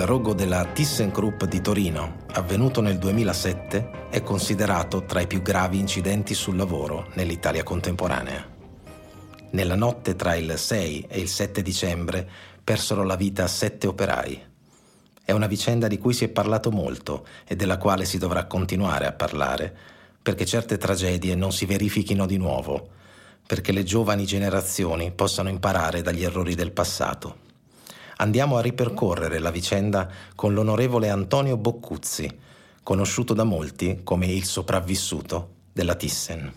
Il rogo della ThyssenKrupp di Torino, avvenuto nel 2007, è considerato tra i più gravi incidenti sul lavoro nell'Italia contemporanea. Nella notte tra il 6 e il 7 dicembre persero la vita sette operai. È una vicenda di cui si è parlato molto e della quale si dovrà continuare a parlare, perché certe tragedie non si verifichino di nuovo, perché le giovani generazioni possano imparare dagli errori del passato andiamo a ripercorrere la vicenda con l'onorevole Antonio Boccuzzi, conosciuto da molti come il sopravvissuto della Thyssen.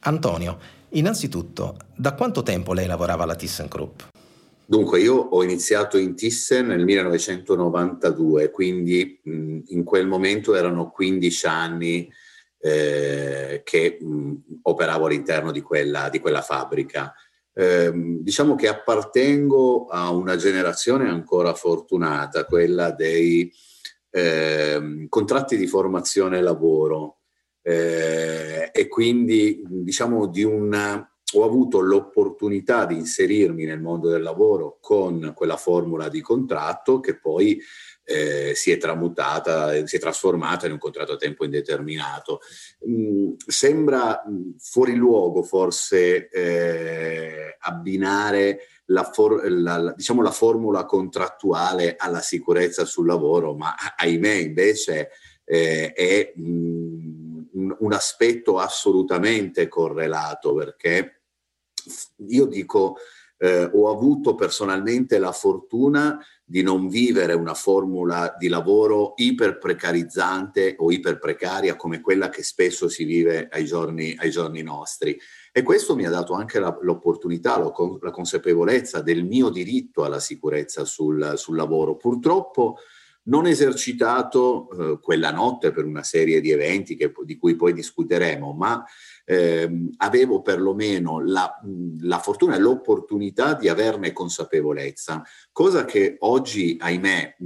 Antonio, innanzitutto, da quanto tempo lei lavorava alla ThyssenKrupp? Dunque, io ho iniziato in Thyssen nel 1992, quindi in quel momento erano 15 anni eh, che mh, operavo all'interno di quella, di quella fabbrica. Eh, diciamo che appartengo a una generazione ancora fortunata, quella dei eh, contratti di formazione e lavoro. Eh, e quindi diciamo di una ho avuto l'opportunità di inserirmi nel mondo del lavoro con quella formula di contratto che poi eh, si è tramutata, si è trasformata in un contratto a tempo indeterminato. Mm, sembra mm, fuori luogo forse eh, abbinare la, for- la, diciamo la formula contrattuale alla sicurezza sul lavoro, ma ahimè invece eh, è mm, un aspetto assolutamente correlato perché io dico eh, ho avuto personalmente la fortuna di non vivere una formula di lavoro iper precarizzante o iper precaria come quella che spesso si vive ai giorni, ai giorni nostri. E questo mi ha dato anche la, l'opportunità, la, la, consapevolezza del mio diritto alla sicurezza sul, sul lavoro. Purtroppo non esercitato eh, quella notte per una serie di eventi che, di cui poi discuteremo, ma ehm, avevo perlomeno la, la fortuna e l'opportunità di averne consapevolezza, cosa che oggi, ahimè,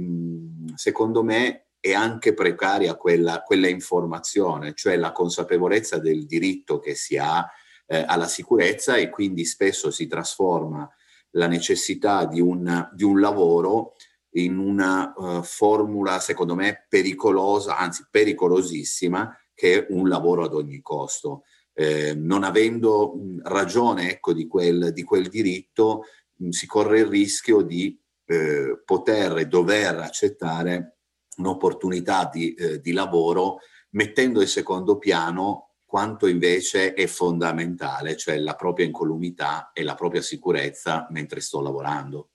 secondo me è anche precaria quella, quella, informazione, cioè la consapevolezza del diritto che si ha eh, alla sicurezza e quindi spesso si trasforma la necessità di un, di un lavoro in una uh, formula, secondo me, pericolosa, anzi pericolosissima, che è un lavoro ad ogni costo. Eh, non avendo ragione ecco, di, quel, di quel diritto, mh, si corre il rischio di eh, poter e dover accettare un'opportunità di, eh, di lavoro mettendo in secondo piano quanto invece è fondamentale, cioè la propria incolumità e la propria sicurezza mentre sto lavorando.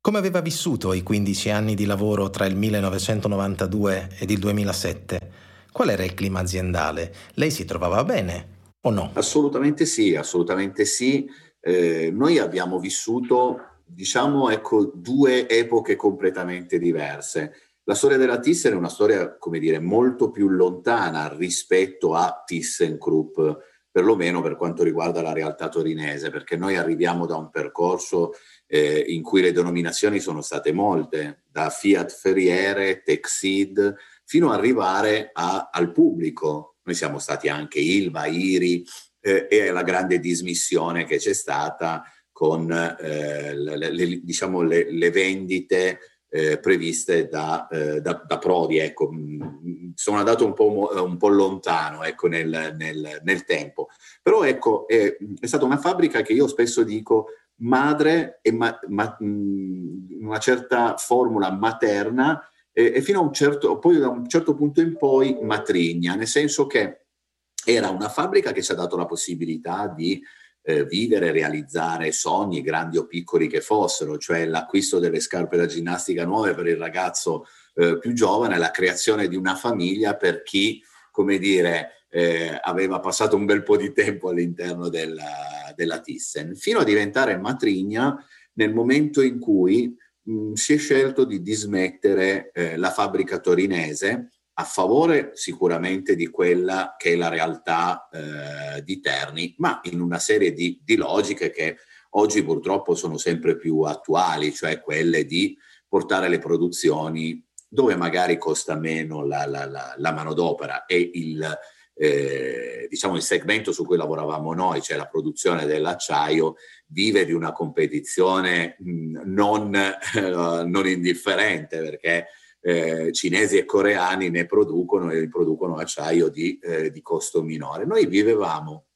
Come aveva vissuto i 15 anni di lavoro tra il 1992 ed il 2007? Qual era il clima aziendale? Lei si trovava bene o no? Assolutamente sì, assolutamente sì. Eh, noi abbiamo vissuto, diciamo, ecco, due epoche completamente diverse. La storia della Thyssen è una storia, come dire, molto più lontana rispetto a ThyssenKrupp, perlomeno per quanto riguarda la realtà torinese, perché noi arriviamo da un percorso eh, in cui le denominazioni sono state molte, da Fiat Ferriere, Texid, fino ad arrivare a, al pubblico. Noi siamo stati anche Ilva, Iri eh, e la grande dismissione che c'è stata con eh, le, le, diciamo, le, le vendite eh, previste da, eh, da, da, Prodi. Ecco. Mm, sono andato un po', un po lontano ecco, nel, nel, nel, tempo. Però ecco, è, è, stata una fabbrica che io spesso dico madre e ma, ma, mm, una certa formula materna e, e, fino a un certo, poi da un certo punto in poi matrigna, nel senso che era una fabbrica che ci ha dato la possibilità di eh, vivere, realizzare sogni, grandi o piccoli che fossero, cioè l'acquisto delle scarpe da ginnastica nuove per il ragazzo eh, più giovane, la creazione di una famiglia per chi, come dire, eh, aveva passato un bel po' di tempo all'interno della, della Thyssen, fino a diventare matrigna nel momento in cui mh, si è scelto di dismettere eh, la fabbrica torinese a favore sicuramente di quella che è la realtà eh, di Terni, ma in una serie di, di, logiche che oggi purtroppo sono sempre più attuali, cioè quelle di portare le produzioni dove magari costa meno la, la, la, la manodopera e il, eh, diciamo il segmento su cui lavoravamo noi, cioè la produzione dell'acciaio, vive di una competizione mh, non, eh, non, indifferente perché eh, cinesi e coreani ne producono e producono acciaio di, eh, di costo minore. Noi vivevamo,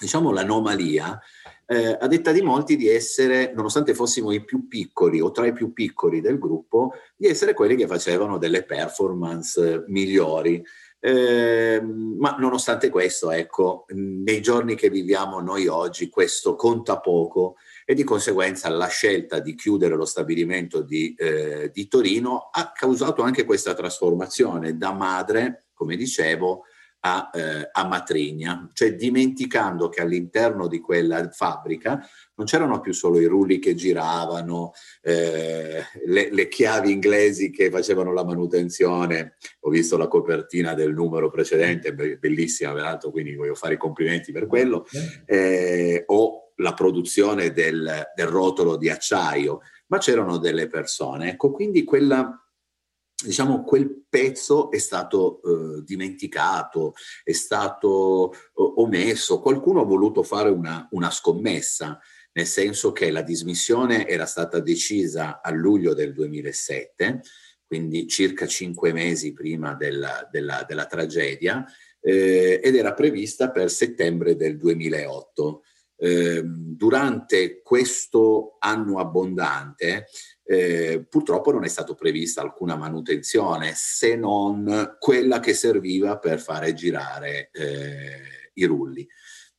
diciamo, l'anomalia eh, a detta di molti di essere, nonostante fossimo i più piccoli o tra i più piccoli del gruppo, di essere quelli che facevano delle performance migliori. Eh, ma nonostante questo, ecco, nei giorni che viviamo noi oggi, questo conta poco e di conseguenza la scelta di chiudere lo stabilimento di, eh, di Torino ha causato anche questa trasformazione. Da madre, come dicevo, a, eh, a Matrigna, cioè dimenticando che all'interno di quella fabbrica non c'erano più solo i rulli che giravano, eh, le, le, chiavi inglesi che facevano la manutenzione. Ho visto la copertina del numero precedente, bellissima peraltro, quindi voglio fare i complimenti per quello, eh, o la produzione del, del rotolo di acciaio, ma c'erano delle persone. Ecco, quindi quella diciamo, quel pezzo è stato eh, dimenticato, è stato eh, omesso, qualcuno ha voluto fare una, una, scommessa, nel senso che la dismissione era stata decisa a luglio del 2007, quindi circa cinque mesi prima della, della, della tragedia, eh, ed era prevista per settembre del 2008. Eh, durante questo anno abbondante eh, purtroppo non è stata prevista alcuna manutenzione se non quella che serviva per fare girare eh, i rulli.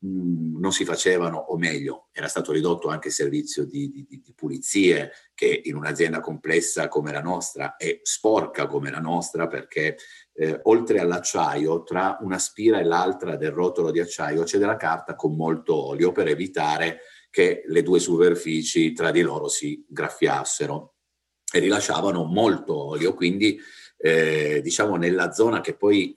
Mm, non si facevano, o meglio, era stato ridotto anche il servizio di, di, di pulizie che in un'azienda complessa come la nostra e sporca come la nostra perché eh, oltre all'acciaio, tra una spira e l'altra del rotolo di acciaio c'è della carta con molto olio per evitare che le due superfici tra di loro si graffiassero e rilasciavano molto olio, quindi eh, diciamo nella zona poi,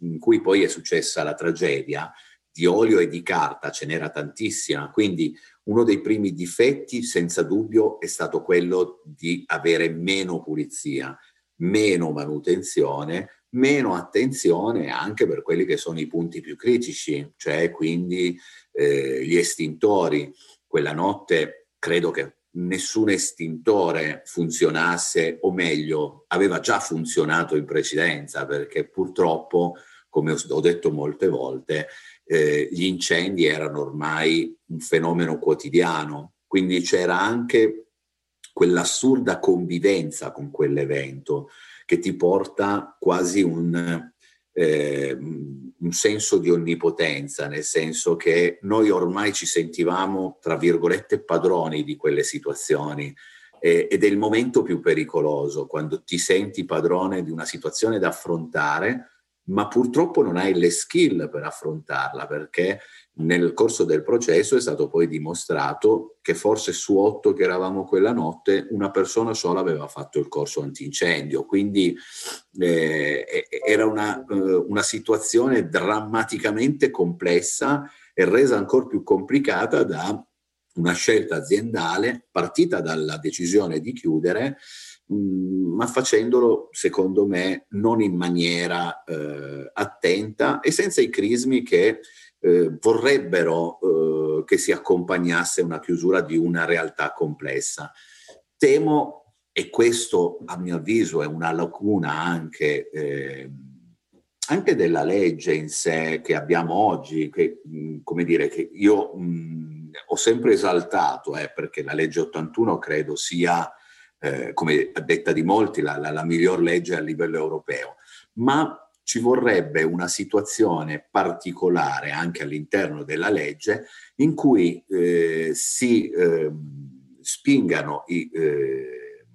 in cui poi è successa la tragedia, di olio e di carta ce n'era tantissima, quindi uno dei primi difetti senza dubbio è stato quello di avere meno pulizia, meno manutenzione, meno attenzione anche per quelli che sono i punti più critici, cioè quindi eh, gli estintori. Quella notte credo che nessun estintore funzionasse, o meglio, aveva già funzionato in precedenza, perché purtroppo, come ho detto molte volte, eh, gli incendi erano ormai un fenomeno quotidiano, quindi c'era anche quell'assurda convivenza con quell'evento che ti porta quasi un, eh, un senso di onnipotenza, nel senso che noi ormai ci sentivamo, tra virgolette, padroni di quelle situazioni. Eh, ed è il momento più pericoloso, quando ti senti padrone di una situazione da affrontare, ma purtroppo non hai le skill per affrontarla, perché nel corso del processo è stato poi dimostrato che forse su otto che eravamo quella notte una persona sola aveva fatto il corso antincendio, quindi eh, era una, eh, una situazione drammaticamente complessa e resa ancora più complicata da una scelta aziendale partita dalla decisione di chiudere, mm, ma facendolo, secondo me, non in maniera eh, attenta e senza i crismi che eh, vorrebbero eh, che si accompagnasse una chiusura di una realtà complessa. Temo, e questo a mio avviso è una lacuna anche, eh, anche della legge in sé che abbiamo oggi, che, mh, come dire, che io mh, ho sempre esaltato, eh, perché la legge 81 credo sia, eh, come a detta di molti, la, la, la miglior legge a livello europeo, ma ci vorrebbe una situazione particolare anche all'interno della legge in cui eh, si eh, spingano i, eh,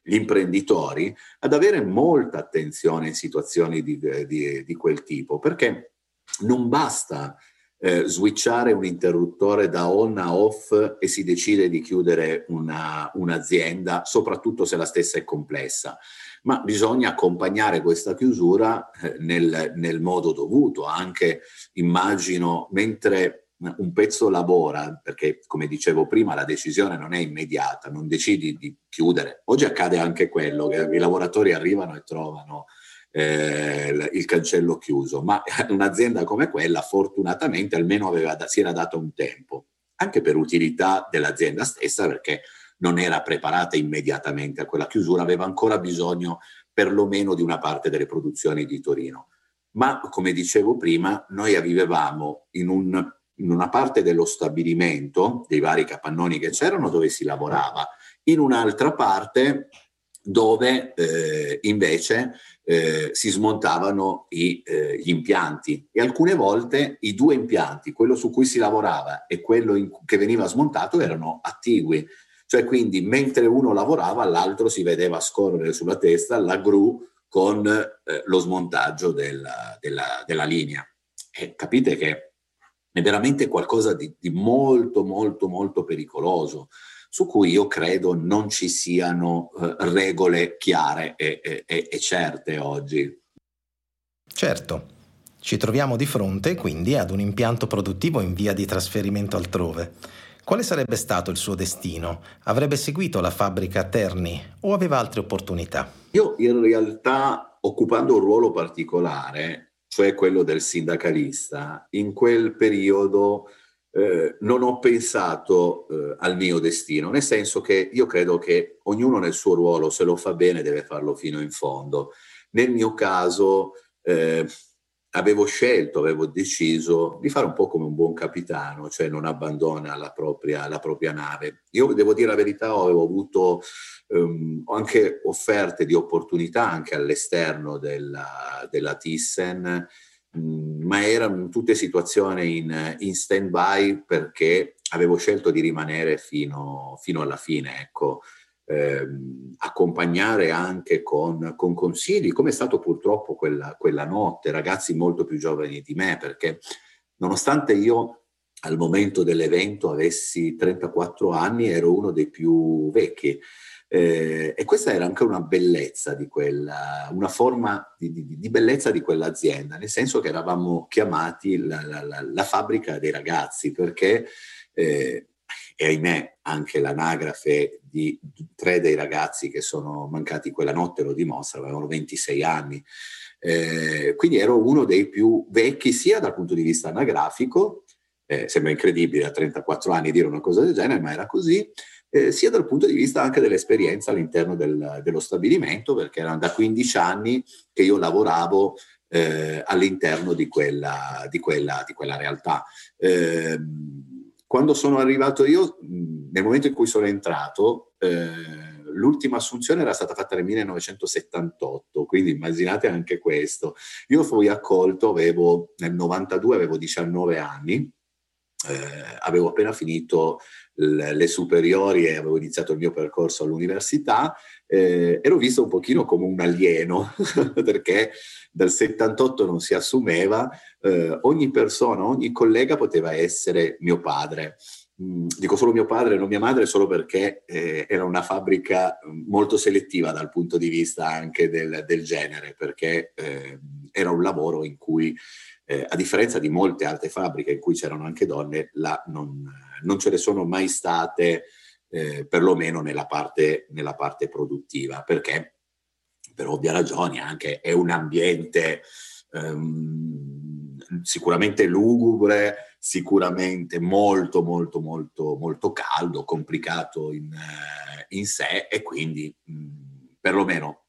gli imprenditori ad avere molta attenzione in situazioni di, di, di quel tipo, perché non basta eh, switchare un interruttore da on a off e si decide di chiudere una, un'azienda, soprattutto se la stessa è complessa ma bisogna accompagnare questa chiusura eh, nel, nel modo dovuto, anche immagino mentre un pezzo lavora, perché come dicevo prima la decisione non è immediata, non decidi di chiudere. Oggi accade anche quello, che i lavoratori arrivano e trovano eh, il cancello chiuso, ma un'azienda come quella fortunatamente almeno aveva, si era data un tempo, anche per utilità dell'azienda stessa perché non era preparata immediatamente a quella chiusura, aveva ancora bisogno perlomeno di una parte delle produzioni di Torino. Ma come dicevo prima, noi vivevamo in, un, in una parte dello stabilimento, dei vari capannoni che c'erano, dove si lavorava, in un'altra parte dove eh, invece eh, si smontavano i, eh, gli impianti e alcune volte i due impianti, quello su cui si lavorava e quello in, che veniva smontato, erano attigui. Cioè quindi mentre uno lavorava l'altro si vedeva scorrere sulla testa la gru con eh, lo smontaggio della, della, della linea. E capite che è veramente qualcosa di, di molto molto molto pericoloso su cui io credo non ci siano eh, regole chiare e, e, e certe oggi. Certo. Ci troviamo di fronte quindi ad un impianto produttivo in via di trasferimento altrove. Quale sarebbe stato il suo destino? Avrebbe seguito la fabbrica Terni o aveva altre opportunità? Io in realtà, occupando un ruolo particolare, cioè quello del sindacalista, in quel periodo eh, non ho pensato eh, al mio destino, nel senso che io credo che ognuno nel suo ruolo, se lo fa bene, deve farlo fino in fondo. Nel mio caso eh, avevo scelto, avevo deciso di fare un po' come un buon capitano, cioè non abbandona la propria, la propria nave. Io devo dire la verità, avevo avuto um, anche offerte di opportunità anche all'esterno della, della Thyssen, ma erano tutte situazioni in, in stand-by perché avevo scelto di rimanere fino, fino alla fine, ecco, ehm, accompagnare anche con, con, consigli, come è stato purtroppo quella, quella notte, ragazzi molto più giovani di me, perché nonostante io al momento dell'evento avessi 34 anni, ero uno dei più vecchi. Eh, e questa era anche una bellezza di quella, una forma di, di, di, bellezza di quell'azienda, nel senso che eravamo chiamati la, la, la, la fabbrica dei ragazzi, perché, eh, e ahimè anche l'anagrafe di tre dei ragazzi che sono mancati quella notte lo dimostra, avevano 26 anni. Eh, quindi ero uno dei più vecchi sia dal punto di vista anagrafico, eh, sembra incredibile a 34 anni dire una cosa del genere, ma era così, eh, sia dal punto di vista anche dell'esperienza all'interno del, dello stabilimento, perché erano da 15 anni che io lavoravo eh, all'interno di quella, di quella, di quella realtà. Eh, quando sono arrivato io, nel momento in cui sono entrato, eh, l'ultima assunzione era stata fatta nel 1978, quindi immaginate anche questo. Io fui accolto, avevo, nel 92 avevo 19 anni, eh, avevo appena finito le, superiori e avevo iniziato il mio percorso all'università, eh, ero visto un pochino come un alieno, perché dal 78 non si assumeva, eh, ogni persona, ogni collega poteva essere mio padre. Mm, dico solo mio padre e non mia madre solo perché eh, era una fabbrica molto selettiva dal punto di vista anche del, del genere, perché eh, era un lavoro in cui eh, a differenza di molte altre fabbriche in cui c'erano anche donne, là non, non ce ne sono mai state, eh, perlomeno nella parte, nella parte produttiva, perché per ovvie ragioni anche è un ambiente ehm, sicuramente lugubre, sicuramente molto molto molto molto caldo, complicato in, eh, in sé e quindi mh, perlomeno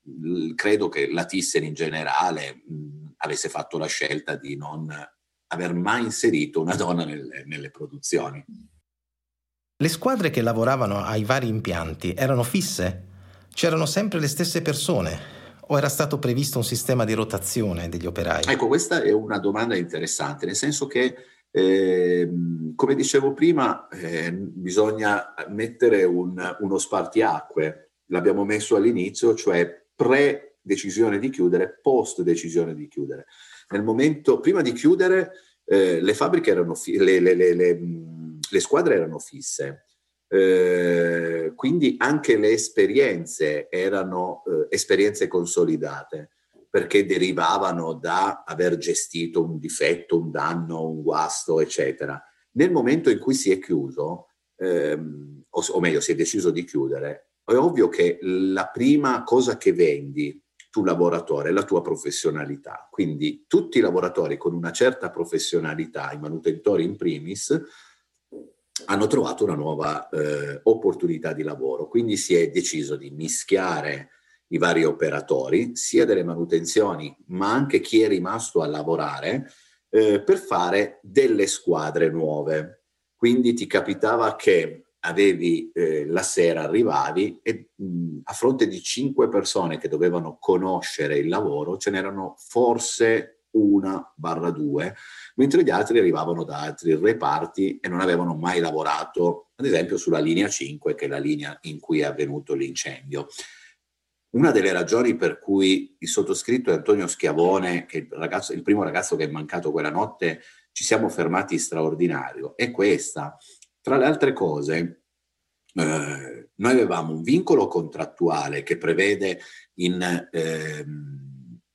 credo che la Thyssen in generale mh, avesse fatto la scelta di non aver mai inserito una donna nelle, nelle produzioni. Le squadre che lavoravano ai vari impianti erano fisse? C'erano sempre le stesse persone? O era stato previsto un sistema di rotazione degli operai? Ecco, questa è una domanda interessante, nel senso che, eh, come dicevo prima, eh, bisogna mettere un, uno spartiacque. L'abbiamo messo all'inizio, cioè pre decisione di chiudere, post decisione di chiudere. Nel momento, prima di chiudere, eh, le fabbriche erano, fi- le, le, le, le, squadre erano fisse, eh, quindi anche le esperienze erano eh, esperienze consolidate perché derivavano da aver gestito un difetto, un danno, un guasto, eccetera. Nel momento in cui si è chiuso, ehm, o, o meglio, si è deciso di chiudere, è ovvio che la prima cosa che vendi tu lavoratore, la tua professionalità. Quindi tutti i lavoratori con una certa professionalità, i manutentori in primis, hanno trovato una nuova eh, opportunità di lavoro. Quindi si è deciso di mischiare i vari operatori, sia delle manutenzioni, ma anche chi è rimasto a lavorare, eh, per fare delle squadre nuove. Quindi ti capitava che avevi eh, la sera, arrivavi e mh, a fronte di cinque persone che dovevano conoscere il lavoro, ce n'erano forse una barra due, mentre gli altri arrivavano da altri reparti e non avevano mai lavorato, ad esempio, sulla linea 5, che è la linea in cui è avvenuto l'incendio. Una delle ragioni per cui il sottoscritto e Antonio Schiavone, che è il, ragazzo, il primo ragazzo che è mancato quella notte, ci siamo fermati straordinario, è questa. Tra le altre cose, eh, noi avevamo un vincolo contrattuale che prevede in, eh,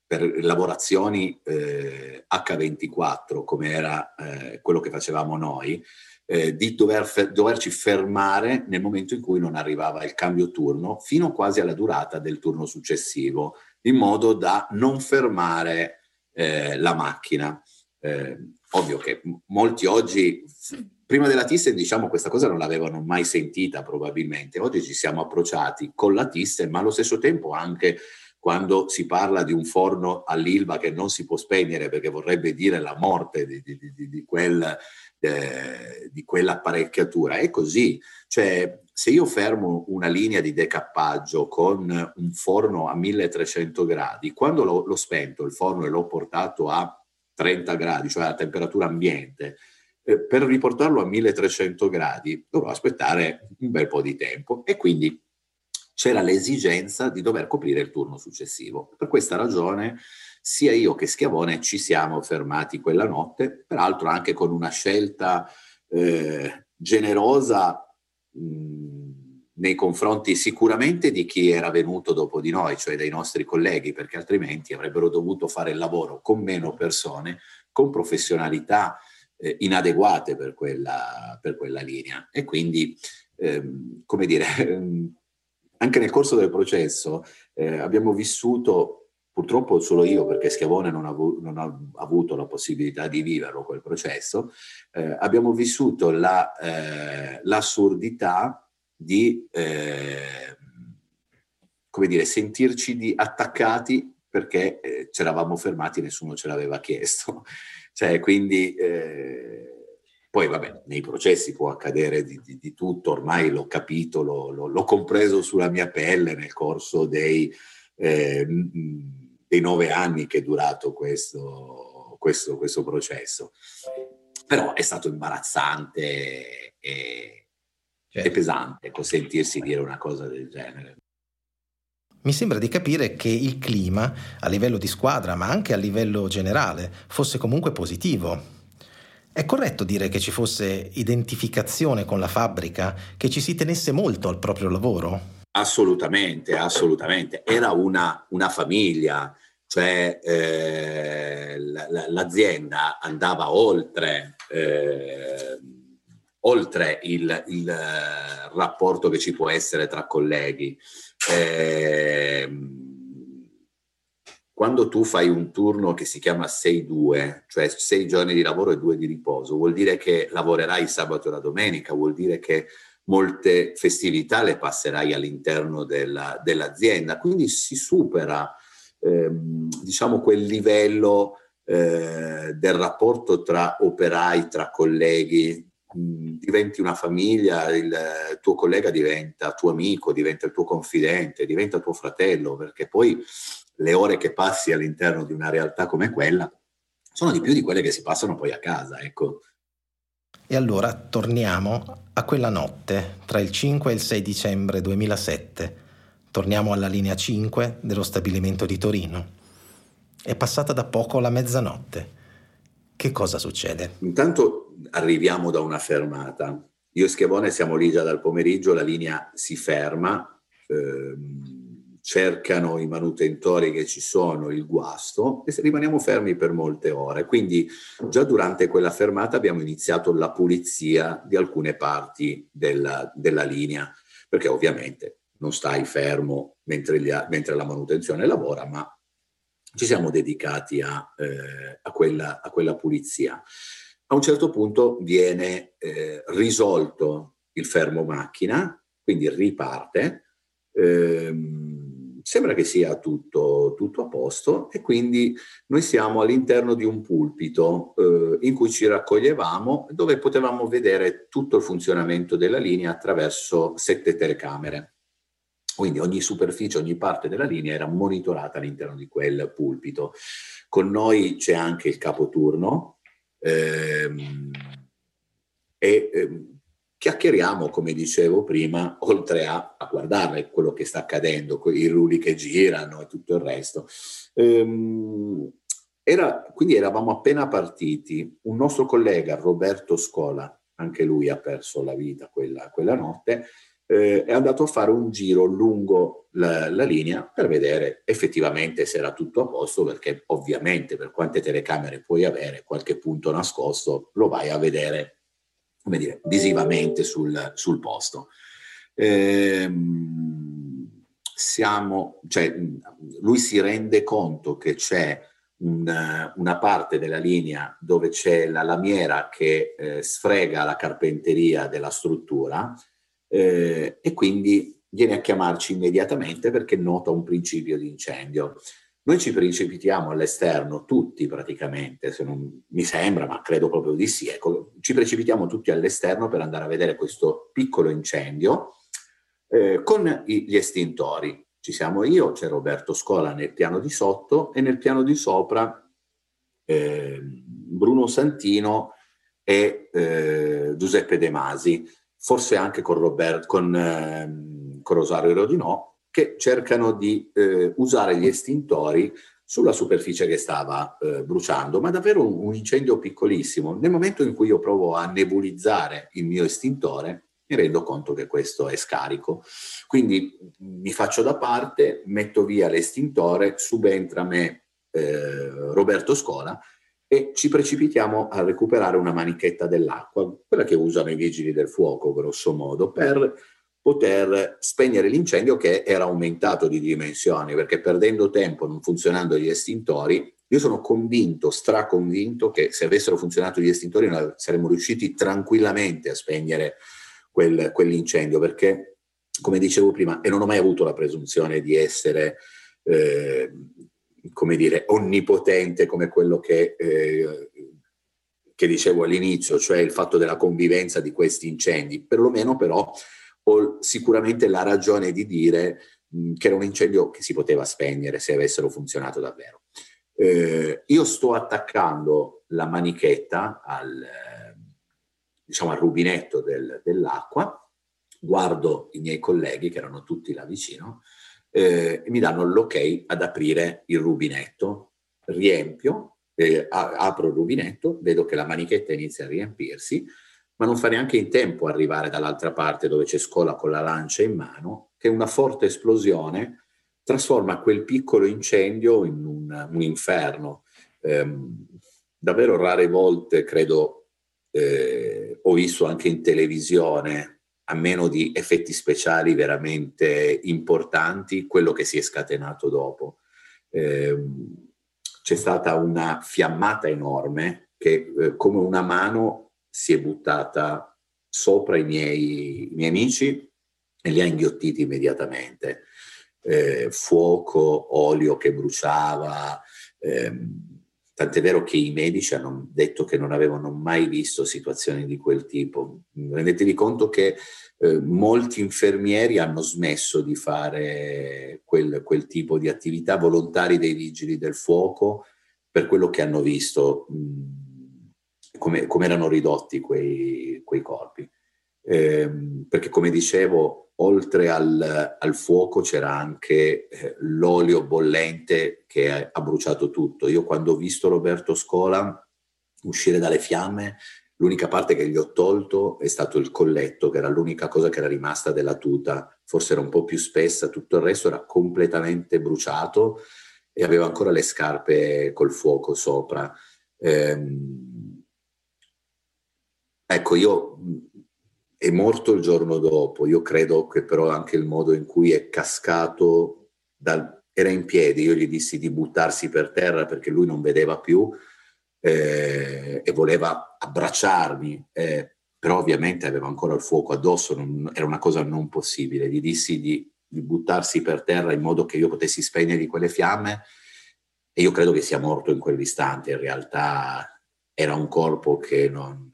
per lavorazioni eh, H24, come era eh, quello che facevamo noi, eh, di dover doverci fermare nel momento in cui non arrivava il cambio turno, fino quasi alla durata del turno successivo, in modo da non fermare eh, la macchina. Eh, ovvio che molti oggi, prima della Thyssen, diciamo, questa cosa non l'avevano mai sentita probabilmente. Oggi ci siamo approcciati con la Thyssen, ma allo stesso tempo anche quando si parla di un forno all'Ilva che non si può spegnere perché vorrebbe dire la morte di, di, di, di quel eh, quell'apparecchiatura. È così, cioè se io fermo una linea di decappaggio con un forno a 1300 gradi, quando l'ho, l'ho spento il forno e l'ho portato a 30 gradi, cioè a temperatura ambiente, eh, per riportarlo a 1300 gradi dovrò aspettare un bel po' di tempo e quindi c'era l'esigenza di dover coprire il turno successivo. Per questa ragione sia io che Schiavone ci siamo fermati quella notte, peraltro anche con una scelta eh, generosa mh, nei confronti sicuramente di chi era venuto dopo di noi, cioè dei nostri colleghi, perché altrimenti avrebbero dovuto fare il lavoro con meno persone, con professionalità eh, inadeguate per quella, per quella, linea. E quindi, ehm, come dire, anche nel corso del processo eh, abbiamo vissuto Purtroppo solo io, perché Schiavone non ha, non ha avuto la possibilità di viverlo quel processo, eh, abbiamo vissuto la, eh, l'assurdità di, eh, come dire, sentirci di attaccati perché eh, ci eravamo fermati nessuno ce l'aveva chiesto. cioè, quindi, eh, poi vabbè, nei processi può accadere di, di, di tutto, ormai l'ho capito, l'ho, l'ho, l'ho, compreso sulla mia pelle nel corso dei... Eh, dei nove anni che è durato questo, questo, questo processo. Però è stato imbarazzante e, certo. e pesante sentirsi dire una cosa del genere. Mi sembra di capire che il clima a livello di squadra, ma anche a livello generale, fosse comunque positivo. È corretto dire che ci fosse identificazione con la fabbrica, che ci si tenesse molto al proprio lavoro? Assolutamente, assolutamente. Era una, una famiglia, cioè eh, l'azienda andava oltre, eh, oltre il, il, rapporto che ci può essere tra colleghi. Eh, quando tu fai un turno che si chiama 6-2, cioè 6 giorni di lavoro e 2 di riposo, vuol dire che lavorerai sabato e la domenica, vuol dire che molte festività le passerai all'interno della, dell'azienda, quindi si supera ehm, diciamo quel livello eh, del rapporto tra operai, tra colleghi, mh, diventi una famiglia, il tuo collega diventa tuo amico, diventa il tuo confidente, diventa tuo fratello, perché poi le ore che passi all'interno di una realtà come quella sono di più di quelle che si passano poi a casa, ecco. E allora torniamo a quella notte tra il 5 e il 6 dicembre 2007. Torniamo alla linea 5 dello stabilimento di Torino. È passata da poco la mezzanotte. Che cosa succede? Intanto arriviamo da una fermata. Io e Schiavone siamo lì già dal pomeriggio, la linea si ferma. Ehm, cercano i manutentori che ci sono il guasto e rimaniamo fermi per molte ore. Quindi già durante quella fermata abbiamo iniziato la pulizia di alcune parti della, della linea, perché ovviamente non stai fermo mentre, gli, mentre la manutenzione lavora, ma ci siamo dedicati a, eh, a, quella, a quella, pulizia. A un certo punto viene eh, risolto il fermo macchina, quindi riparte. Ehm, sembra che sia tutto, tutto, a posto e quindi noi siamo all'interno di un pulpito eh, in cui ci raccoglievamo dove potevamo vedere tutto il funzionamento della linea attraverso sette telecamere. Quindi ogni superficie, ogni parte della linea era monitorata all'interno di quel pulpito. Con noi c'è anche il capoturno ehm, e ehm, chiacchieriamo, come dicevo prima, oltre a, a, guardare quello che sta accadendo, i rulli che girano e tutto il resto. Ehm, era, quindi eravamo appena partiti. Un nostro collega, Roberto Scola, anche lui ha perso la vita quella, quella notte, eh, è andato a fare un giro lungo la, la, linea per vedere effettivamente se era tutto a posto, perché ovviamente per quante telecamere puoi avere, qualche punto nascosto lo vai a vedere come dire, visivamente sul, sul posto. Ehm, siamo, cioè, lui si rende conto che c'è un, una parte della linea dove c'è la lamiera che eh, sfrega la carpenteria della struttura eh, e quindi viene a chiamarci immediatamente perché nota un principio di incendio. Noi ci precipitiamo all'esterno, tutti praticamente, se non mi sembra, ma credo proprio di sì, ecco, ci precipitiamo tutti all'esterno per andare a vedere questo piccolo incendio eh, con gli estintori. Ci siamo io, c'è Roberto Scola nel piano di sotto e nel piano di sopra eh, Bruno Santino e eh, Giuseppe De Masi, forse anche con, Robert, con, ehm, con Rosario Rodinò, che cercano di eh, usare gli estintori sulla superficie che stava eh, bruciando, ma davvero un, un, incendio piccolissimo. Nel momento in cui io provo a nebulizzare il mio estintore, mi rendo conto che questo è scarico. Quindi mi faccio da parte, metto via l'estintore, subentra me eh, Roberto Scola e ci precipitiamo a recuperare una manichetta dell'acqua, quella che usano i vigili del fuoco, grosso modo, per poter spegnere l'incendio che era aumentato di dimensioni, perché perdendo tempo, non funzionando gli estintori, io sono convinto, straconvinto, che se avessero funzionato gli estintori noi saremmo riusciti tranquillamente a spegnere quel, quell'incendio, perché, come dicevo prima, e non ho mai avuto la presunzione di essere, eh, come dire, onnipotente come quello che... Eh, che dicevo all'inizio, cioè il fatto della convivenza di questi incendi, perlomeno però ho sicuramente la ragione di dire mh, che era un incendio che si poteva spegnere se avessero funzionato davvero. Eh, io sto attaccando la manichetta al, diciamo, al rubinetto del, dell'acqua, guardo i miei colleghi che erano tutti là vicino eh, e mi danno l'ok ad aprire il rubinetto, riempio, eh, apro il rubinetto, vedo che la manichetta inizia a riempirsi, ma non fa neanche in tempo arrivare dall'altra parte dove c'è Scola con la lancia in mano, che una forte esplosione trasforma quel piccolo incendio in un, un inferno. Eh, davvero rare volte, credo, eh, ho visto anche in televisione, a meno di effetti speciali veramente importanti, quello che si è scatenato dopo. Eh, c'è stata una fiammata enorme che eh, come una mano si è buttata sopra i miei, i miei amici e li ha inghiottiti immediatamente. Eh, fuoco, olio che bruciava, ehm, tant'è vero che i medici hanno detto che non avevano mai visto situazioni di quel tipo. Rendetevi conto che eh, molti infermieri hanno smesso di fare quel, quel, tipo di attività, volontari dei vigili del fuoco, per quello che hanno visto. Mh, come, come erano ridotti quei, quei corpi. Eh, perché come dicevo, oltre al, al fuoco c'era anche eh, l'olio bollente che ha bruciato tutto. Io quando ho visto Roberto Scola uscire dalle fiamme, l'unica parte che gli ho tolto è stato il colletto, che era l'unica cosa che era rimasta della tuta. Forse era un po' più spessa, tutto il resto era completamente bruciato e aveva ancora le scarpe col fuoco sopra. Eh, Ecco, io è morto il giorno dopo. Io credo che però anche il modo in cui è cascato, dal, era in piedi, io gli dissi di buttarsi per terra perché lui non vedeva più eh, e voleva abbracciarmi, eh, però ovviamente aveva ancora il fuoco addosso, non, era una cosa non possibile. Gli dissi di, di buttarsi per terra in modo che io potessi spegnere quelle fiamme e io credo che sia morto in quell'istante. In realtà era un corpo che non,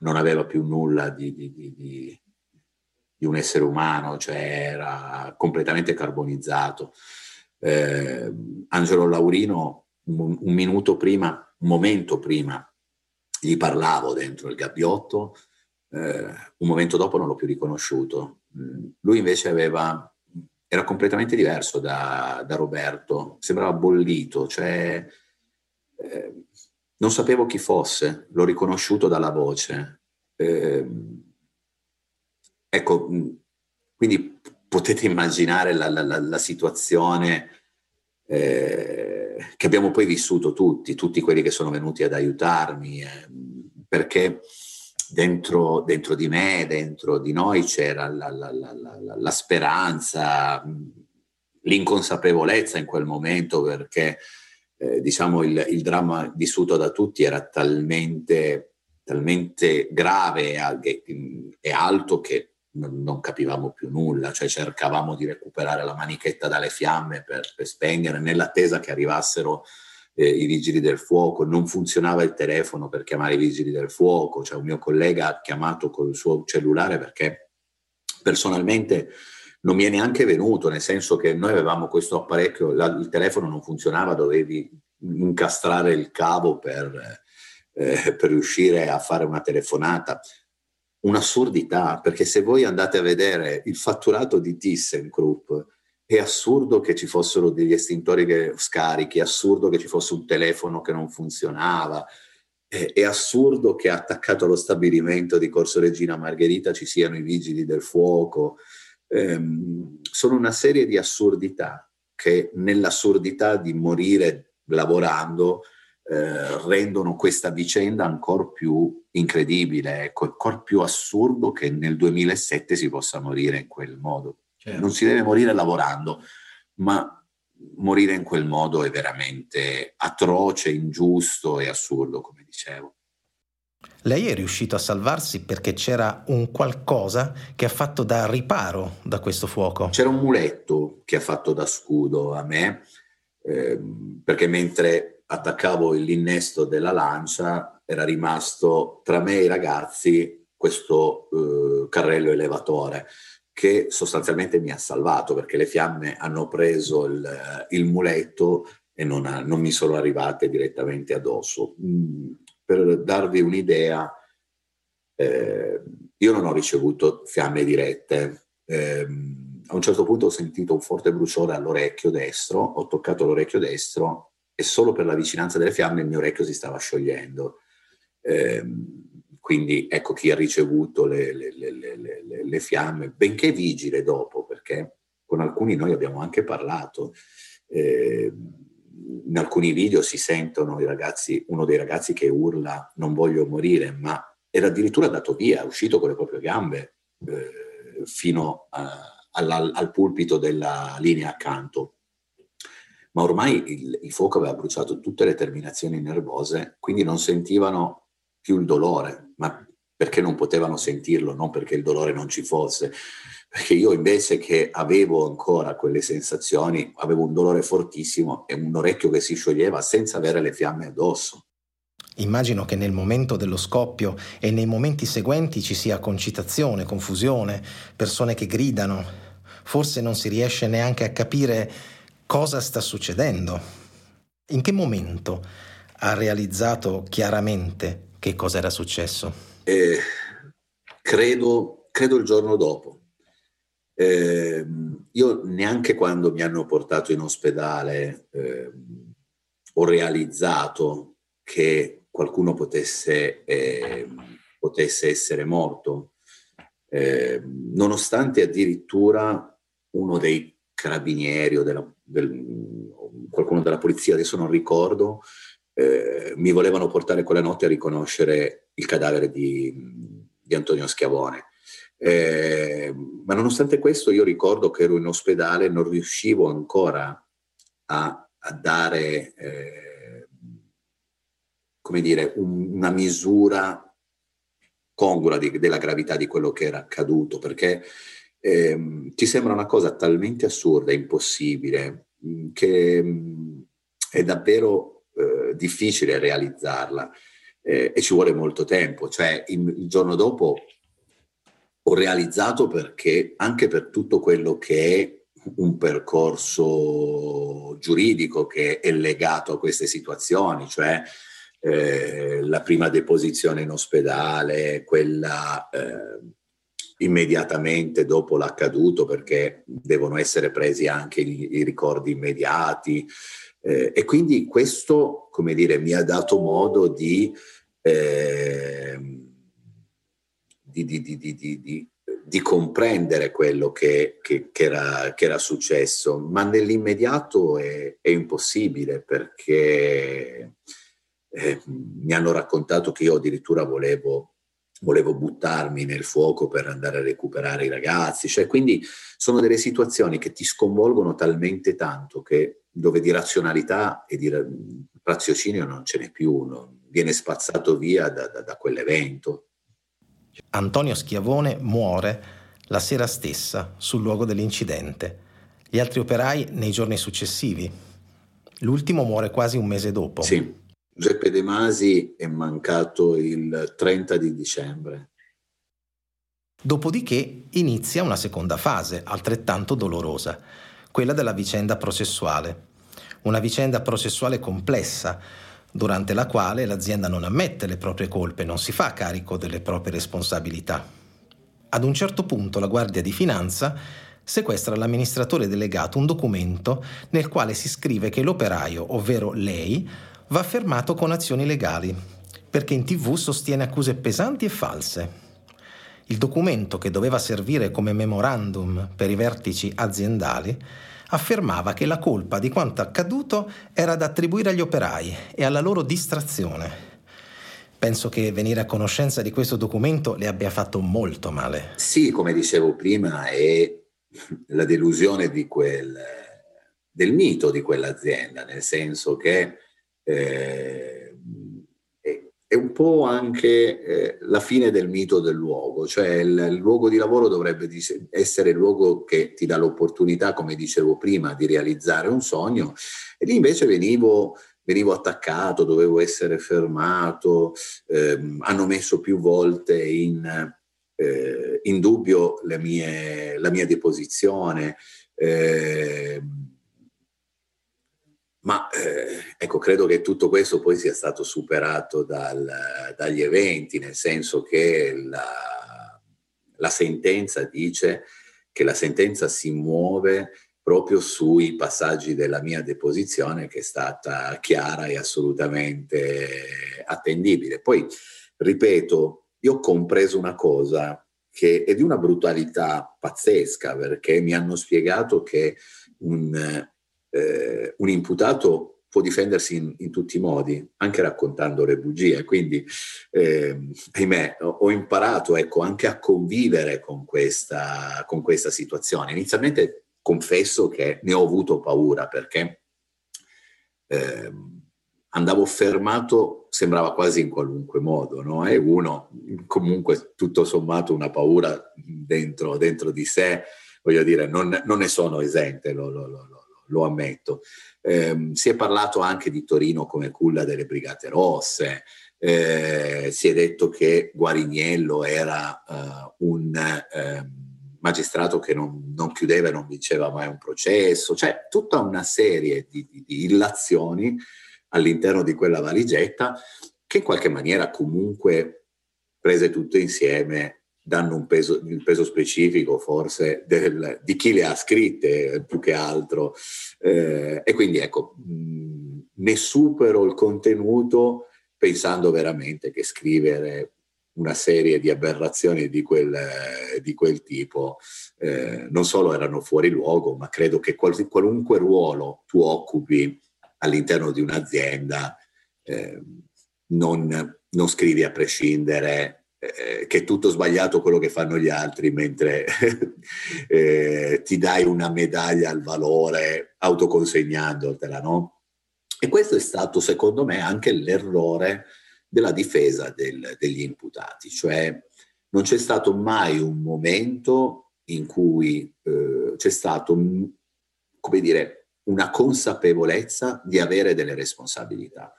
non aveva più nulla di, di, di, di, un essere umano, cioè era completamente carbonizzato. Eh, Angelo Laurino, un, un, minuto prima, un momento prima, gli parlavo dentro il gabbiotto, eh, un momento dopo non l'ho più riconosciuto. Lui invece aveva, era completamente diverso da, da Roberto, sembrava bollito, cioè... Eh, non sapevo chi fosse, l'ho riconosciuto dalla voce. Eh, ecco, quindi potete immaginare la, la, la situazione eh, che abbiamo poi vissuto tutti, tutti quelli che sono venuti ad aiutarmi, eh, perché dentro, dentro, di me, dentro di noi c'era la, la speranza, l'inconsapevolezza in quel momento perché eh, diciamo il, il, dramma vissuto da tutti era talmente, talmente grave e, e alto che non, non, capivamo più nulla, cioè cercavamo di recuperare la manichetta dalle fiamme per, per spegnere nell'attesa che arrivassero eh, i vigili del fuoco, non funzionava il telefono per chiamare i vigili del fuoco, cioè un mio collega ha chiamato col suo cellulare perché personalmente non mi è neanche venuto, nel senso che noi avevamo questo apparecchio, la, il telefono non funzionava, dovevi incastrare il cavo per, eh, per riuscire a fare una telefonata. Un'assurdità, perché se voi andate a vedere il fatturato di ThyssenKrupp, è assurdo che ci fossero degli estintori scarichi, è assurdo che ci fosse un telefono che non funzionava, è, è assurdo che attaccato allo stabilimento di Corso Regina Margherita ci siano i vigili del fuoco, ehm, sono una serie di assurdità che nell'assurdità di morire lavorando eh, rendono questa vicenda ancora più incredibile, ecco, ancora più assurdo che nel 2007 si possa morire in quel modo. Certo. Non si deve morire lavorando, ma morire in quel modo è veramente atroce, ingiusto e assurdo, come dicevo. Lei è riuscito a salvarsi perché c'era un qualcosa che ha fatto da riparo da questo fuoco. C'era un muletto che ha fatto da scudo a me, eh, perché mentre attaccavo l'innesto della lancia era rimasto tra me e i ragazzi questo eh, carrello elevatore che sostanzialmente mi ha salvato perché le fiamme hanno preso il, il muletto e non, ha, non, mi sono arrivate direttamente addosso. Per darvi un'idea, eh, io non ho ricevuto fiamme dirette. Eh, a un certo punto ho sentito un forte bruciore all'orecchio destro, ho toccato l'orecchio destro e solo per la vicinanza delle fiamme il mio orecchio si stava sciogliendo. Eh, quindi ecco chi ha ricevuto le, le, le, le, fiamme, benché vigile dopo, perché con alcuni noi abbiamo anche parlato. Eh, in alcuni video si sentono i ragazzi, uno dei ragazzi che urla non voglio morire, ma era addirittura andato via, è uscito con le proprie gambe eh, fino a, alla, al pulpito della linea accanto. Ma ormai il, il fuoco aveva bruciato tutte le terminazioni nervose, quindi non sentivano più il dolore, ma perché non potevano sentirlo, non perché il dolore non ci fosse perché io invece che avevo ancora quelle sensazioni, avevo un dolore fortissimo e un orecchio che si scioglieva senza avere le fiamme addosso. Immagino che nel momento dello scoppio e nei momenti seguenti ci sia concitazione, confusione, persone che gridano. Forse non si riesce neanche a capire cosa sta succedendo. In che momento ha realizzato chiaramente che cosa era successo? Eh, credo, credo il giorno dopo eh, io neanche quando mi hanno portato in ospedale eh, ho realizzato che qualcuno potesse, eh, potesse essere morto, ehm, nonostante addirittura uno dei carabinieri o della, del, qualcuno della polizia, adesso non ricordo, eh, mi volevano portare quella notte a riconoscere il cadavere di, di Antonio Schiavone. Eh, ma nonostante questo io ricordo che ero in ospedale, non riuscivo ancora a, a dare, eh, come dire, un, una misura congrua di, della gravità di quello che era accaduto, perché eh, ti sembra una cosa talmente assurda, impossibile, mm, che mh, mm, è davvero eh, difficile realizzarla eh, e ci vuole molto tempo. Cioè, il, il giorno dopo ho realizzato perché anche per tutto quello che è un percorso giuridico che è legato a queste situazioni, cioè eh, la prima deposizione in ospedale, quella eh, immediatamente dopo l'accaduto perché devono essere presi anche i, i ricordi immediati eh, e quindi questo, come dire, mi ha dato modo di, ehm, di, di, di comprendere quello che, che, che, era, che, era, successo, ma nell'immediato è, è impossibile perché eh, mi hanno raccontato che io addirittura volevo, volevo buttarmi nel fuoco per andare a recuperare i ragazzi, cioè, quindi sono delle situazioni che ti sconvolgono talmente tanto che dove di razionalità e di raziocinio non ce n'è più, viene spazzato via da, da, da quell'evento. Antonio Schiavone muore la sera stessa sul luogo dell'incidente. Gli altri operai nei giorni successivi. L'ultimo muore quasi un mese dopo. Sì. Giuseppe De Masi è mancato il 30 di dicembre. Dopodiché inizia una seconda fase, altrettanto dolorosa, quella della vicenda processuale. Una vicenda processuale complessa, durante la quale l'azienda non ammette le proprie colpe, non si fa carico delle proprie responsabilità. Ad un certo punto la Guardia di Finanza sequestra all'amministratore delegato un documento nel quale si scrive che l'operaio, ovvero lei, va fermato con azioni legali, perché in tv sostiene accuse pesanti e false. Il documento, che doveva servire come memorandum per i vertici aziendali, affermava che la colpa di quanto accaduto era da attribuire agli operai e alla loro distrazione. Penso che venire a conoscenza di questo documento le abbia fatto molto male. Sì, come dicevo prima, è la delusione quel, del mito di quell'azienda, nel senso che eh, è un po' anche eh, la fine del mito del luogo, cioè il, il, luogo di lavoro dovrebbe essere il luogo che ti dà l'opportunità, come dicevo prima, di realizzare un sogno e lì invece venivo, venivo attaccato, dovevo essere fermato, ehm, hanno messo più volte in, eh, in dubbio mie, la mia deposizione. Eh, ma eh, ecco, credo che tutto questo poi sia stato superato dal, dagli eventi, nel senso che la, la sentenza dice che la sentenza si muove proprio sui passaggi della mia deposizione che è stata chiara e assolutamente attendibile. Poi, ripeto, io ho compreso una cosa che è di una brutalità pazzesca perché mi hanno spiegato che un eh, un imputato può difendersi in, in, tutti i modi, anche raccontando le bugie. Quindi, eh, ahimè, ho imparato ecco, anche a convivere con questa, con questa situazione. Inizialmente confesso che ne ho avuto paura perché eh, andavo fermato, sembrava quasi in qualunque modo, no? E uno comunque tutto sommato una paura dentro, dentro di sé, voglio dire, non, non ne sono esente, lo, lo, lo lo ammetto. Eh, si è parlato anche di Torino come culla delle Brigate Rosse, eh, si è detto che Guariniello era uh, un eh, magistrato che non, non, chiudeva e non vinceva mai un processo, cioè tutta una serie di, di, di illazioni all'interno di quella valigetta che in qualche maniera comunque prese tutte insieme danno un peso, il peso specifico forse del, di chi le ha scritte più che altro. Eh, e quindi ecco, ne supero il contenuto pensando veramente che scrivere una serie di aberrazioni di quel, di quel tipo eh, non solo erano fuori luogo, ma credo che qual, qualunque ruolo tu occupi all'interno di un'azienda eh, non, non scrivi a prescindere eh, che è tutto sbagliato quello che fanno gli altri, mentre eh, ti dai una medaglia al valore autoconsegnandotela, no? E questo è stato, secondo me, anche l'errore della difesa del, degli imputati, cioè non c'è stato mai un momento in cui eh, c'è stato, come dire, una consapevolezza di avere delle responsabilità.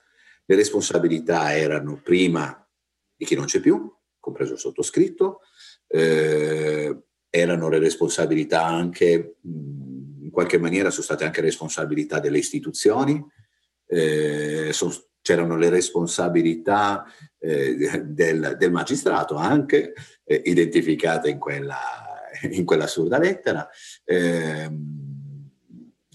Le responsabilità erano prima di chi non c'è più, compreso il sottoscritto, eh, erano le responsabilità anche, in qualche maniera sono state anche responsabilità delle istituzioni, eh, sono, c'erano le responsabilità eh, del, del, magistrato anche eh, identificate in quella, in quella assurda lettera. Ehm,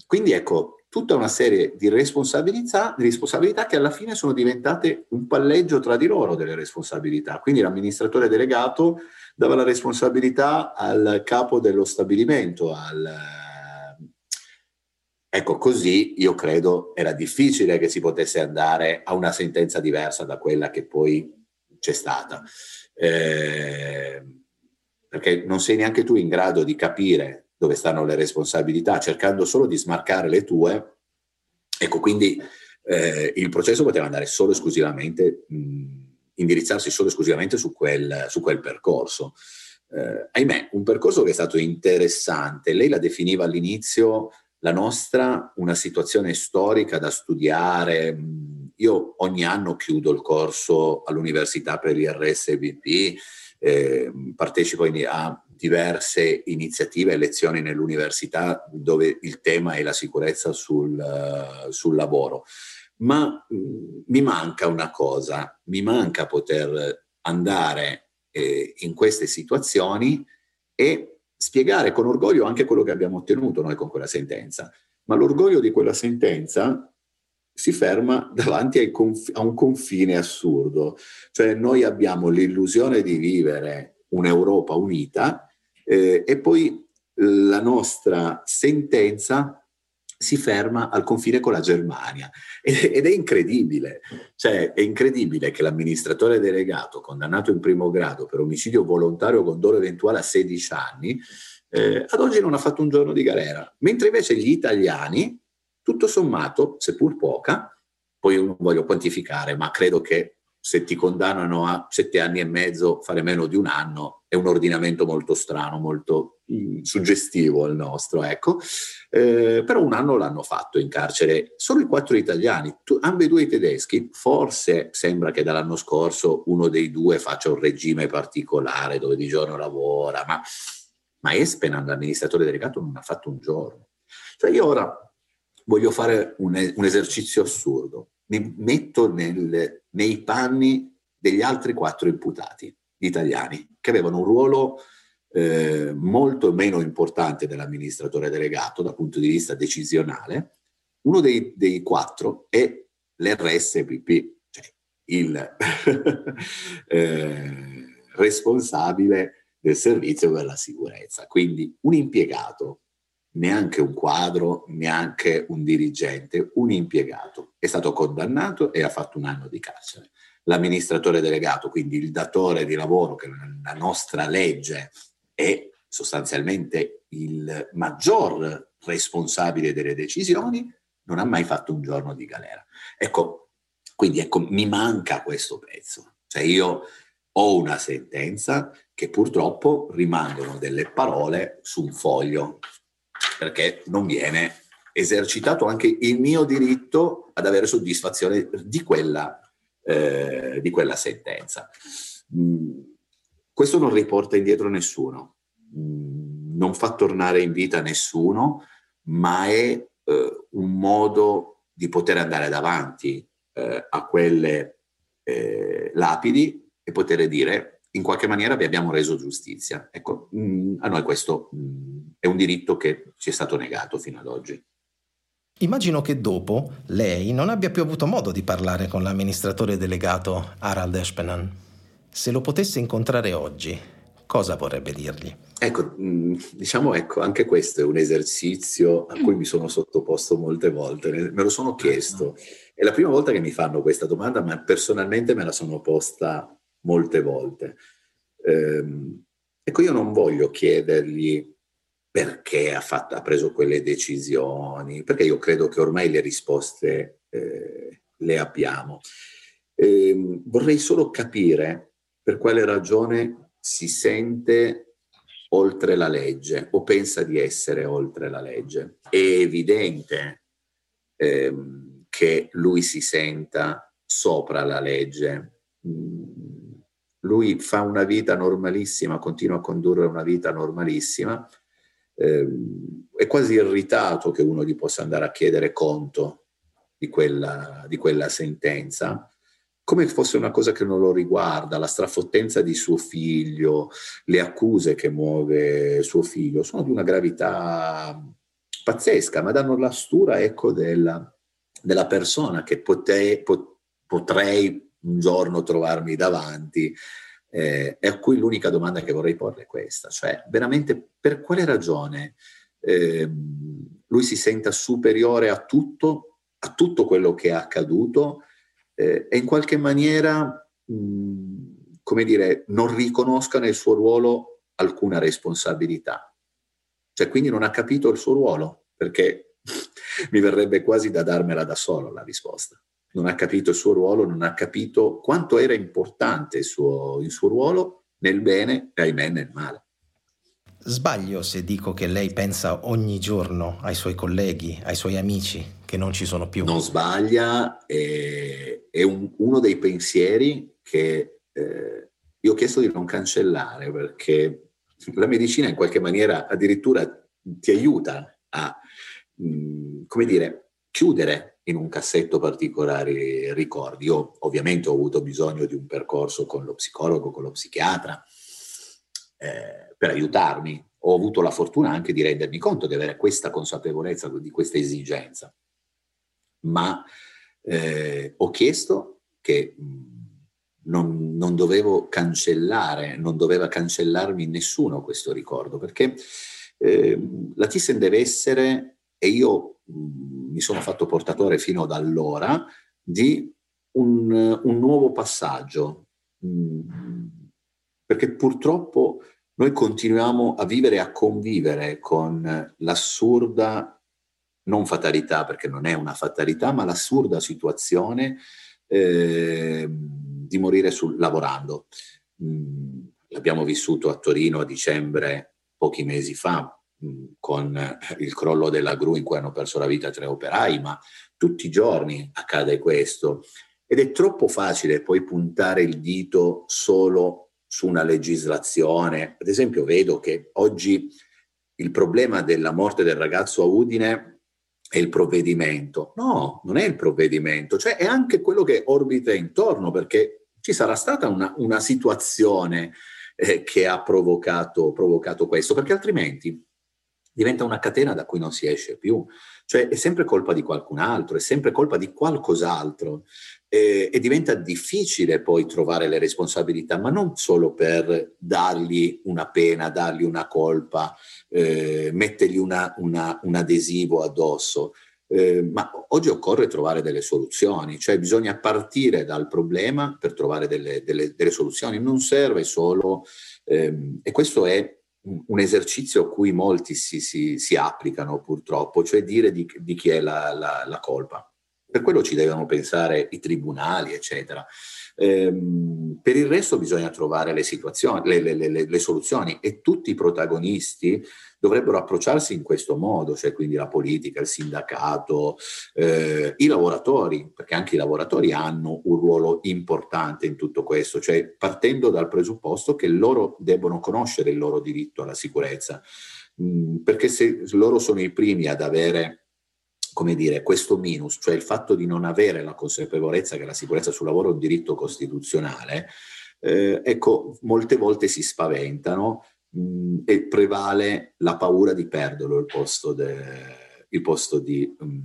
quindi ecco, tutta una serie di responsabilità, responsabilità che alla fine sono diventate un palleggio tra di loro delle responsabilità. Quindi l'amministratore delegato dava la responsabilità al capo dello stabilimento, al, Ecco, così io credo era difficile che si potesse andare a una sentenza diversa da quella che poi c'è stata. Eh, perché non sei neanche tu in grado di capire dove stanno le responsabilità, cercando solo di smarcare le tue. Ecco, quindi eh, il processo poteva andare solo esclusivamente, mh, indirizzarsi solo esclusivamente su quel, su quel percorso. Eh, ahimè, un percorso che è stato interessante. Lei la definiva all'inizio la nostra una situazione storica da studiare. Io ogni anno chiudo il corso all'Università per l'IRSVP, eh, partecipo a diverse iniziative e lezioni nell'università dove il tema è la sicurezza sul, uh, sul lavoro. Ma mh, mi manca una cosa, mi manca poter andare eh, in queste situazioni e spiegare con orgoglio anche quello che abbiamo ottenuto noi con quella sentenza. Ma l'orgoglio di quella sentenza si ferma davanti conf- a un confine assurdo. Cioè noi abbiamo l'illusione di vivere un'Europa unita eh, e poi la nostra sentenza si ferma al confine con la Germania. Ed è incredibile, cioè è incredibile che l'amministratore delegato condannato in primo grado per omicidio volontario con dolo eventuale a 16 anni eh, ad oggi non ha fatto un giorno di galera, mentre invece gli italiani, tutto sommato, seppur poca, poi io non voglio quantificare, ma credo che se ti condannano a sette anni e mezzo, fare meno di un anno, è un ordinamento molto strano, molto mm, suggestivo il nostro, ecco. Eh, però un anno l'hanno fatto in carcere solo i quattro italiani, tu, ambedue i tedeschi. Forse sembra che dall'anno scorso uno dei due faccia un regime particolare dove di giorno lavora, ma, ma Espenan, l'amministratore delegato, non ha fatto un giorno. Cioè io ora voglio fare un, un esercizio assurdo mi metto nel, nei panni degli altri quattro imputati italiani che avevano un ruolo eh, molto meno importante dell'amministratore delegato dal punto di vista decisionale. Uno dei, dei quattro è l'RSPP, cioè il eh, responsabile del servizio per la sicurezza. Quindi un impiegato neanche un quadro, neanche un dirigente, un impiegato. È stato condannato e ha fatto un anno di carcere. L'amministratore delegato, quindi il datore di lavoro, che la nostra legge è sostanzialmente il maggior responsabile delle decisioni, non ha mai fatto un giorno di galera. Ecco, quindi ecco, mi manca questo pezzo. Cioè io ho una sentenza che purtroppo rimangono delle parole su un foglio, perché non viene esercitato anche il mio diritto ad avere soddisfazione di quella, eh, di quella sentenza. Mm, questo non riporta indietro nessuno, mm, non fa tornare in vita nessuno, ma è eh, un modo di poter andare davanti eh, a quelle eh, lapidi e poter dire in qualche maniera vi abbiamo reso giustizia. Ecco, mh, mm, a noi questo mh, mm, è un diritto che ci è stato negato fino ad oggi. Immagino che dopo lei non abbia più avuto modo di parlare con l'amministratore delegato Harald Espenan. Se lo potesse incontrare oggi, cosa vorrebbe dirgli? Ecco, mm, diciamo ecco, anche questo è un esercizio a cui mi sono sottoposto molte volte, me lo sono chiesto. È la prima volta che mi fanno questa domanda, ma personalmente me la sono posta molte volte. Ehm, ecco, io non voglio chiedergli perché ha, fatto, ha, preso quelle decisioni, perché io credo che ormai le risposte eh, le abbiamo. Eh, vorrei solo capire per quale ragione si sente oltre la legge o pensa di essere oltre la legge. È evidente ehm, che lui si senta sopra la legge. Mm, lui fa una vita normalissima, continua a condurre una vita normalissima. Eh, è quasi irritato che uno gli possa andare a chiedere conto di quella, di quella sentenza come fosse una cosa che non lo riguarda, la strafottenza di suo figlio, le accuse che muove suo figlio, sono di una gravità pazzesca, ma danno la stura ecco, della, della persona che potei, pot, potrei un giorno trovarmi davanti eh, e a cui l'unica domanda che vorrei porre è questa, cioè veramente per quale ragione eh, lui si senta superiore a tutto, a tutto quello che è accaduto eh, e in qualche maniera, mh, come dire, non riconosca nel suo ruolo alcuna responsabilità. Cioè, quindi non ha capito il suo ruolo, perché mi verrebbe quasi da darmela da solo la risposta. Non ha capito il suo ruolo, non ha capito quanto era importante il suo, il suo ruolo nel bene e ahimè nel male. Sbaglio se dico che lei pensa ogni giorno ai suoi colleghi, ai suoi amici che non ci sono più. Non sbaglia, è, è un, uno dei pensieri che eh, io ho chiesto di non cancellare perché la medicina in qualche maniera addirittura ti aiuta a, mh, mm, come dire, chiudere in un cassetto particolari ricordi. Io ovviamente ho avuto bisogno di un percorso con lo psicologo, con lo psichiatra eh, per aiutarmi. Ho avuto la fortuna anche di rendermi conto di avere questa consapevolezza, di questa esigenza. Ma eh, ho chiesto che non, non, dovevo cancellare, non doveva cancellarmi nessuno questo ricordo, perché eh, la Thyssen deve essere, e io mh, mi sono fatto portatore fino ad allora, di un, un nuovo passaggio. Mh, perché purtroppo noi continuiamo a vivere e a convivere con l'assurda, non fatalità perché non è una fatalità, ma l'assurda situazione eh, di morire sul, lavorando. Mm, l'abbiamo vissuto a Torino a dicembre pochi mesi fa mm, con il crollo della gru in cui hanno perso la vita tre operai, ma tutti i giorni accade questo. Ed è troppo facile poi puntare il dito solo su una legislazione. Ad esempio, vedo che oggi il problema della morte del ragazzo a Udine è il provvedimento. No, non è il provvedimento, cioè è anche quello che orbita intorno, perché ci sarà stata una, una situazione eh, che ha provocato, provocato questo, perché altrimenti diventa una catena da cui non si esce più. Cioè è sempre colpa di qualcun altro, è sempre colpa di qualcos'altro eh, e diventa difficile poi trovare le responsabilità, ma non solo per dargli una pena, dargli una colpa, eh, mettergli una, una, un adesivo addosso. Eh, ma oggi occorre trovare delle soluzioni, cioè bisogna partire dal problema per trovare delle, delle, delle soluzioni, non serve solo, ehm, e questo è un esercizio a cui molti si, si, si applicano purtroppo, cioè dire di, di chi è la, la, la, colpa. Per quello ci devono pensare i tribunali, eccetera. Ehm, per il resto bisogna trovare le, le, le, le, soluzioni e tutti i protagonisti dovrebbero approcciarsi in questo modo, cioè quindi la politica, il sindacato, eh, i lavoratori, perché anche i lavoratori hanno un ruolo importante in tutto questo, cioè partendo dal presupposto che loro debbono conoscere il loro diritto alla sicurezza, mm, perché se loro sono i primi ad avere come dire, questo minus, cioè il fatto di non avere la consapevolezza che la sicurezza sul lavoro è un diritto costituzionale, eh, ecco, molte volte si spaventano mh, e prevale la paura di perderlo il posto, de, il posto di, mh,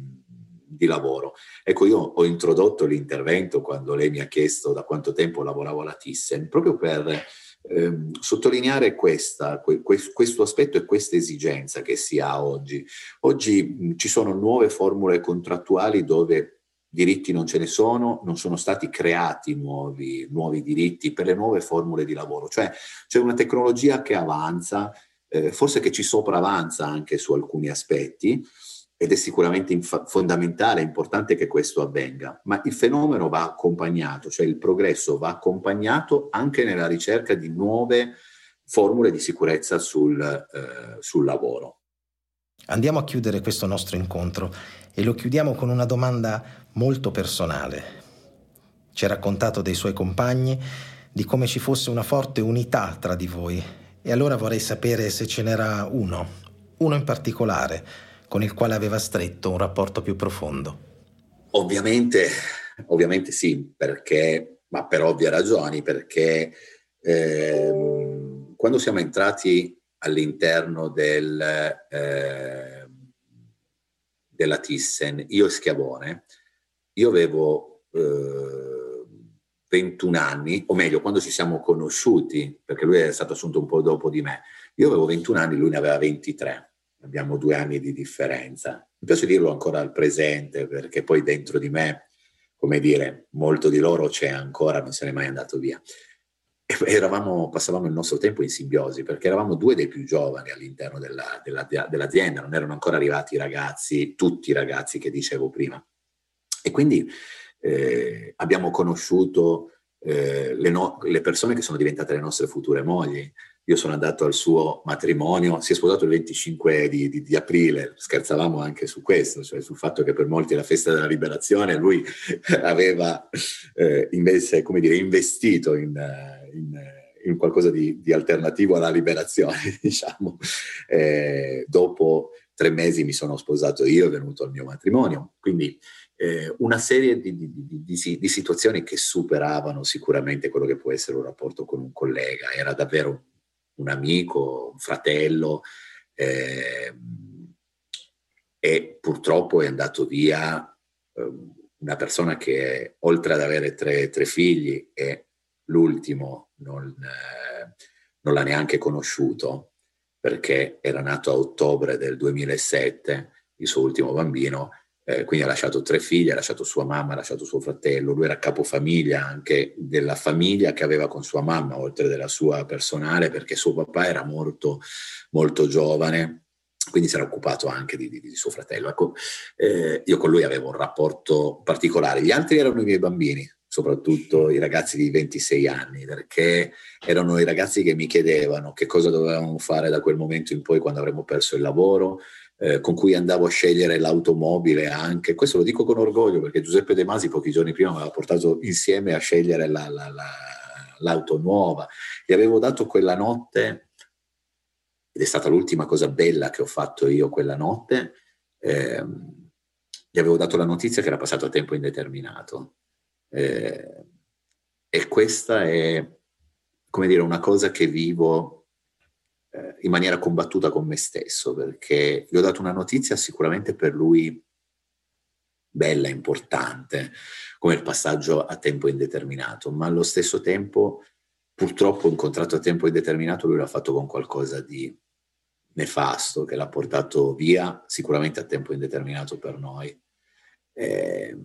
di, lavoro. Ecco, io ho introdotto l'intervento quando lei mi ha chiesto da quanto tempo lavoravo alla Thyssen, proprio per ehm, sottolineare questa, que, questo aspetto e questa esigenza che si ha oggi. Oggi mh, ci sono nuove formule contrattuali dove diritti non ce ne sono, non sono stati creati nuovi, nuovi diritti per le nuove formule di lavoro, cioè c'è una tecnologia che avanza, eh, forse che ci sopravanza anche su alcuni aspetti, ed è sicuramente inf- fondamentale, importante che questo avvenga, ma il fenomeno va accompagnato, cioè il progresso va accompagnato anche nella ricerca di nuove formule di sicurezza sul, eh, sul lavoro. Andiamo a chiudere questo nostro incontro e lo chiudiamo con una domanda molto personale. Ci ha raccontato dei suoi compagni, di come ci fosse una forte unità tra di voi e allora vorrei sapere se ce n'era uno, uno in particolare con il quale aveva stretto un rapporto più profondo? Ovviamente, ovviamente sì, perché, ma per ovvie ragioni, perché eh, quando siamo entrati all'interno del, eh, della Thyssen, io e Schiavone, io avevo eh, 21 anni, o meglio, quando ci siamo conosciuti, perché lui è stato assunto un po' dopo di me, io avevo 21 anni, lui ne aveva 23 abbiamo due anni di differenza. Mi piace dirlo ancora al presente perché poi dentro di me, come dire, molto di loro c'è ancora, non se n'è mai andato via. Eravamo, passavamo il nostro tempo in simbiosi perché eravamo due dei più giovani all'interno della, della, dell'azienda, non erano ancora arrivati i ragazzi, tutti i ragazzi che dicevo prima. E quindi eh, abbiamo conosciuto eh, le, no, le persone che sono diventate le nostre future mogli, io sono andato al suo matrimonio, si è sposato il 25 di, di, di, aprile, scherzavamo anche su questo, cioè sul fatto che per molti la festa della liberazione, lui aveva eh, invece, come dire, investito in, in, in qualcosa di, di, alternativo alla liberazione, diciamo. Eh, dopo tre mesi mi sono sposato io, è venuto al mio matrimonio, quindi eh, una serie di, di, di, situazioni che superavano sicuramente quello che può essere un rapporto con un collega, era davvero un amico, un fratello, eh, e purtroppo è andato via eh, una persona che oltre ad avere tre, tre figli e l'ultimo non, eh, non l'ha neanche conosciuto perché era nato a ottobre del 2007, il suo ultimo bambino, eh, quindi ha lasciato tre figlie, ha lasciato sua mamma, ha lasciato suo fratello, lui era capofamiglia anche della famiglia che aveva con sua mamma, oltre della sua personale, perché suo papà era molto, molto giovane, quindi si era occupato anche di, di, di suo fratello. Ecco, eh, io con lui avevo un rapporto particolare, gli altri erano i miei bambini, soprattutto i ragazzi di 26 anni, perché erano i ragazzi che mi chiedevano che cosa dovevamo fare da quel momento in poi quando avremmo perso il lavoro, eh, con cui andavo a scegliere l'automobile anche. Questo lo dico con orgoglio perché Giuseppe De Masi pochi giorni prima mi aveva portato insieme a scegliere la, la, la, l'auto nuova. Gli avevo dato quella notte, ed è stata l'ultima cosa bella che ho fatto io quella notte, eh, gli avevo dato la notizia che era passato a tempo indeterminato. Eh, e questa è, come dire, una cosa che vivo eh, in maniera combattuta con me stesso, perché gli ho dato una notizia sicuramente per lui bella, importante, come il passaggio a tempo indeterminato, ma allo stesso tempo purtroppo incontrato a tempo indeterminato lui l'ha fatto con qualcosa di nefasto che l'ha portato via sicuramente a tempo indeterminato per noi. E,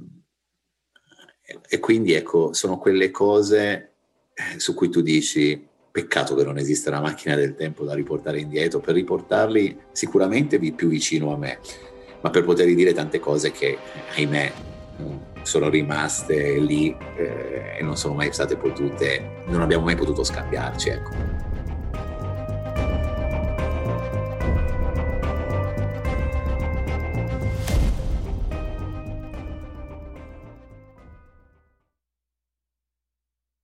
e quindi ecco, sono quelle cose eh, su cui tu dici Peccato che non esista una macchina del tempo da riportare indietro, per riportarli sicuramente più vicino a me, ma per poter dire tante cose che, ahimè, sono rimaste lì eh, e non sono mai state potute, non abbiamo mai potuto scambiarci. Ecco.